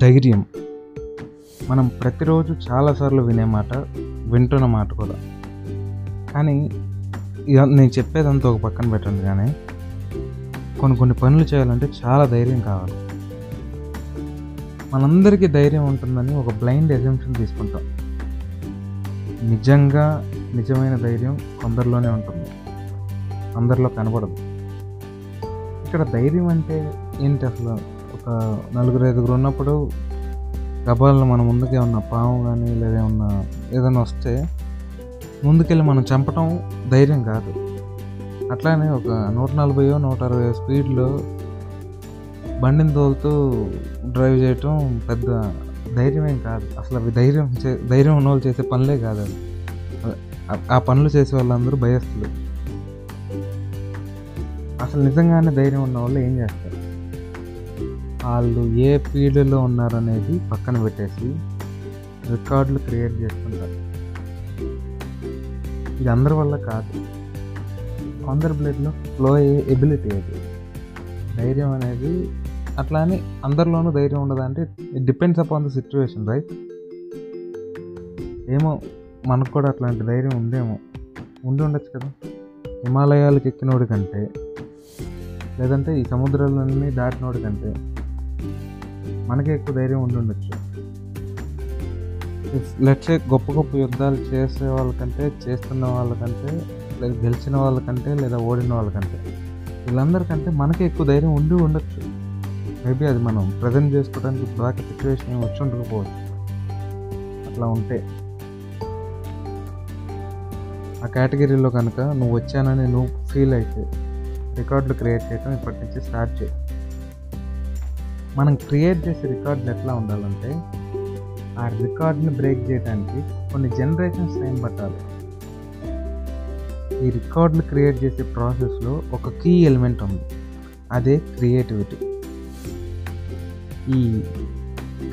ధైర్యం. మనం ప్రతిరోజు చాలాసార్లు వినే మాట వింటున్న మాట కూడా. కానీ నేను చెప్పేదంతా ఒక పక్కన పెట్టండి కానీ కొన్ని కొన్ని పనులు చేయాలంటే చాలా ధైర్యం కావాలి. మనందరికీ ధైర్యం ఉంటుందని ఒక బ్లైండ్ ఎజంప్షన్ తీసుకుంటాం. నిజంగా నిజమైన ధైర్యం కొందరిలోనే ఉంటుంది. అందరిలో కనబడదు. ఇక్కడ ధైర్యం అంటే ఏంటి అసలు? ఒక నలుగురు ఐదుగురు ఉన్నప్పుడు గబాలను మన ముందుకు ఏమన్నా పాము కానీ లేదా ఏమన్నా ఏదైనా వస్తే ముందుకెళ్ళి మనం చంపటం ధైర్యం కాదు. అట్లానే ఒక నూట నలభైయో నూట అరవై స్పీడ్లో బండిని తోలుతూ డ్రైవ్ చేయటం పెద్ద ధైర్యమేం కాదు. అసలు అవి ధైర్యం చే ధైర్యం ఉన్న వాళ్ళు చేసే పనులే కాదు అది ఆ పనులు చేసే వాళ్ళందరూ భయస్తులు అసలు నిజంగానే ధైర్యం ఉన్న వాళ్ళు ఏం చేస్తారు? వాళ్ళు ఏ ఫీల్డ్లో ఉన్నారనేది పక్కన పెట్టేసి రికార్డులు క్రియేట్ చేసుకుంటారు ఇది అందరి వల్ల కాదు. కొందరి బ్లడ్లో ఫ్లో అయ్యే ఎబిలిటీ అది. ధైర్యం అనేది అట్లా అని అందరిలోనూ ధైర్యం ఉండదు అంటే it depends upon the situation right? ఏమో మనకు కూడా అట్లాంటి ధైర్యం ఉందేమో. ఉండి ఉండొచ్చు కదా. హిమాలయాలకు ఎక్కినోడి కంటే లేదంటే ఈ సముద్రాలన్నీ దాటినోడి కంటే మనకే ఎక్కువ ధైర్యం ఉండి ఉండొచ్చు. లెట్సే గొప్ప గొప్ప యుద్ధాలు చేసే వాళ్ళకంటే చేస్తున్న వాళ్ళకంటే లేదా గెలిచిన వాళ్ళకంటే లేదా ఓడిన వాళ్ళకంటే వీళ్ళందరికంటే మనకే ఎక్కువ ధైర్యం ఉండి ఉండొచ్చు. మేబీ అది మనం ప్రజెంట్ చేసుకోవడానికి ఇప్పుడు దాకా సిచ్యువేషన్ వచ్చి ఉండకపోవచ్చు. అట్లా ఉంటే. ఆ కేటగిరీలో కనుక నువ్వు వచ్చానని నువ్వు ఫీల్ అయితే రికార్డులు క్రియేట్ చేయడం ఇప్పటి నుంచి స్టార్ట్ చేయి. మనం క్రియేట్ చేసే రికార్డులు ఎట్లా ఉండాలంటే ఆ రికార్డ్ని బ్రేక్ చేయడానికి కొన్ని జనరేషన్స్ టైం పట్టాలి. ఈ రికార్డులు క్రియేట్ చేసే ప్రాసెస్లో ఒక కీ ఎలిమెంట్ ఉంది. అదే క్రియేటివిటీ ఈ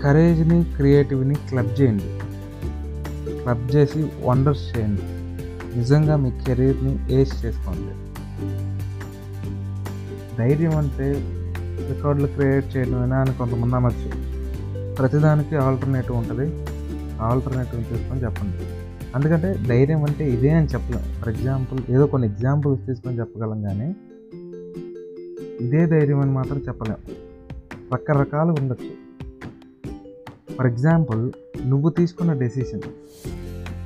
కరేజ్ని క్రియేటివ్ని క్లబ్ చేయండి. క్లబ్ చేసి వండర్స్ చేయండి. నిజంగా మీ కెరీర్ని ఏజ్ చేసుకోండి. ధైర్యం అంటే రికార్డులు క్రియేట్ చేయడమేనా అని కొంతమంది అనొచ్చు. ప్రతిదానికి ఆల్టర్నేటివ్ ఉంటుంది. ఆల్టర్నేటివ్ తీసుకొని చెప్పండి. ఎందుకంటే ధైర్యం అంటే ఇదే అని చెప్పలేం. ఫర్ ఎగ్జాంపుల్ ఏదో కొన్ని ఎగ్జాంపుల్స్ తీసుకొని చెప్పగలం కానీ ఇదే ధైర్యం అని మాత్రం చెప్పలేం. రకరకాలు ఉండొచ్చు. ఫర్ ఎగ్జాంపుల్ నువ్వు తీసుకున్న డెసిషన్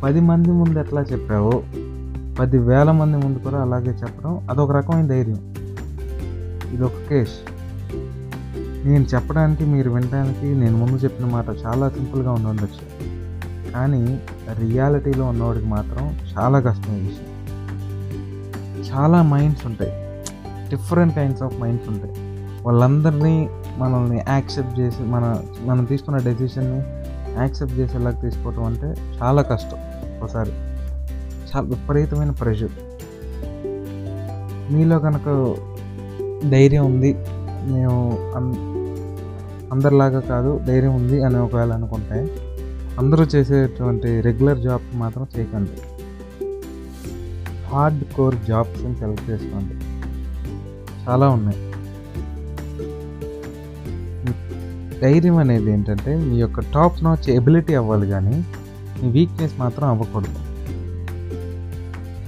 పది మంది ముందు ఎట్లా చెప్పావో పది వేల మంది ముందు కూడా అలాగే చెప్పడం అదొక రకమైన ధైర్యం. ఇది ఒక కేస్ నేను చెప్పడానికి మీరు వినడానికి నేను ముందు చెప్పిన మాట చాలా సింపుల్గా ఉండొచ్చు కానీ రియాలిటీలో ఉన్నవాడికి మాత్రం చాలా కష్టం విషయం. చాలా మైండ్స్ ఉంటాయి. డిఫరెంట్ కైండ్స్ ఆఫ్ మైండ్స్ ఉంటాయి. వాళ్ళందరినీ మనల్ని యాక్సెప్ట్ చేసి మన మనం తీసుకున్న డెసిషన్ని యాక్సెప్ట్ చేసేలాగా తీసుకోవటం అంటే చాలా కష్టం ఒకసారి. చాలా విపరీతమైన ప్రెషర్. మీలో కనుక ధైర్యం ఉంది మేము అందరిలాగా కాదు ధైర్యం ఉంది అని ఒకవేళ అనుకుంటే అందరూ చేసేటువంటి రెగ్యులర్ జాబ్ మాత్రం చేయకండి. హార్డ్ కోర్ జాబ్స్ని సెలెక్ట్ చేసుకోండి. చాలా ఉన్నాయి. ధైర్యం అనేది ఏంటంటే మీ యొక్క టాప్ నాచ్ ఎబిలిటీ అవ్వాలి కానీ మీ వీక్నెస్ మాత్రం అవ్వకూడదు.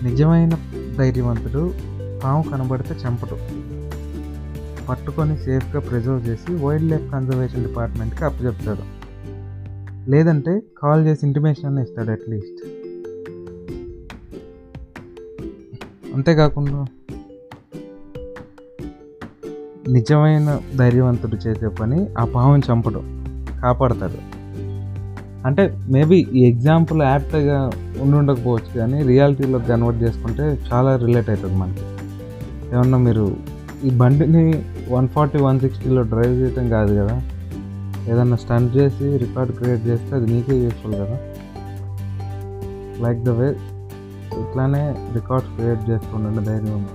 నిజమైన ధైర్యవంతుడు పాము కనబడితే చంపడు. పట్టుకొని సేఫ్గా ప్రిజర్వ్ చేసి వైల్డ్ లైఫ్ కన్జర్వేషన్ డిపార్ట్మెంట్కి అప్పచెప్తాడు లేదంటే కాల్ చేసి ఇంటిమేషన్ అన్న ఇస్తాడు అట్లీస్ట్ అంతేకాకుండా నిజమైన ధైర్యవంతుడు చేసే పని ఆ పాముని చంపడం కాపాడతాడు. అంటే మేబీ ఈ ఎగ్జాంపుల్ యాప్ట్గా ఉండి ఉండకపోవచ్చు కానీ రియాలిటీలో కన్వర్ట్ చేసుకుంటే చాలా రిలేట్ అవుతుంది మనకి. ఏమన్నా మీరు ఈ బండిని వన్ ఫార్టీ వన్ సిక్స్టీలో డ్రైవ్ చేయటం కాదు కదా. ఏదన్నా స్టంట్ చేసి రికార్డ్ క్రియేట్ చేస్తే అది నీకే యూస్ఫుల్ కదా. లైక్ ద వే ఇట్లానే రికార్డ్స్ క్రియేట్ చేస్తుండండి ధైర్యం ఉంది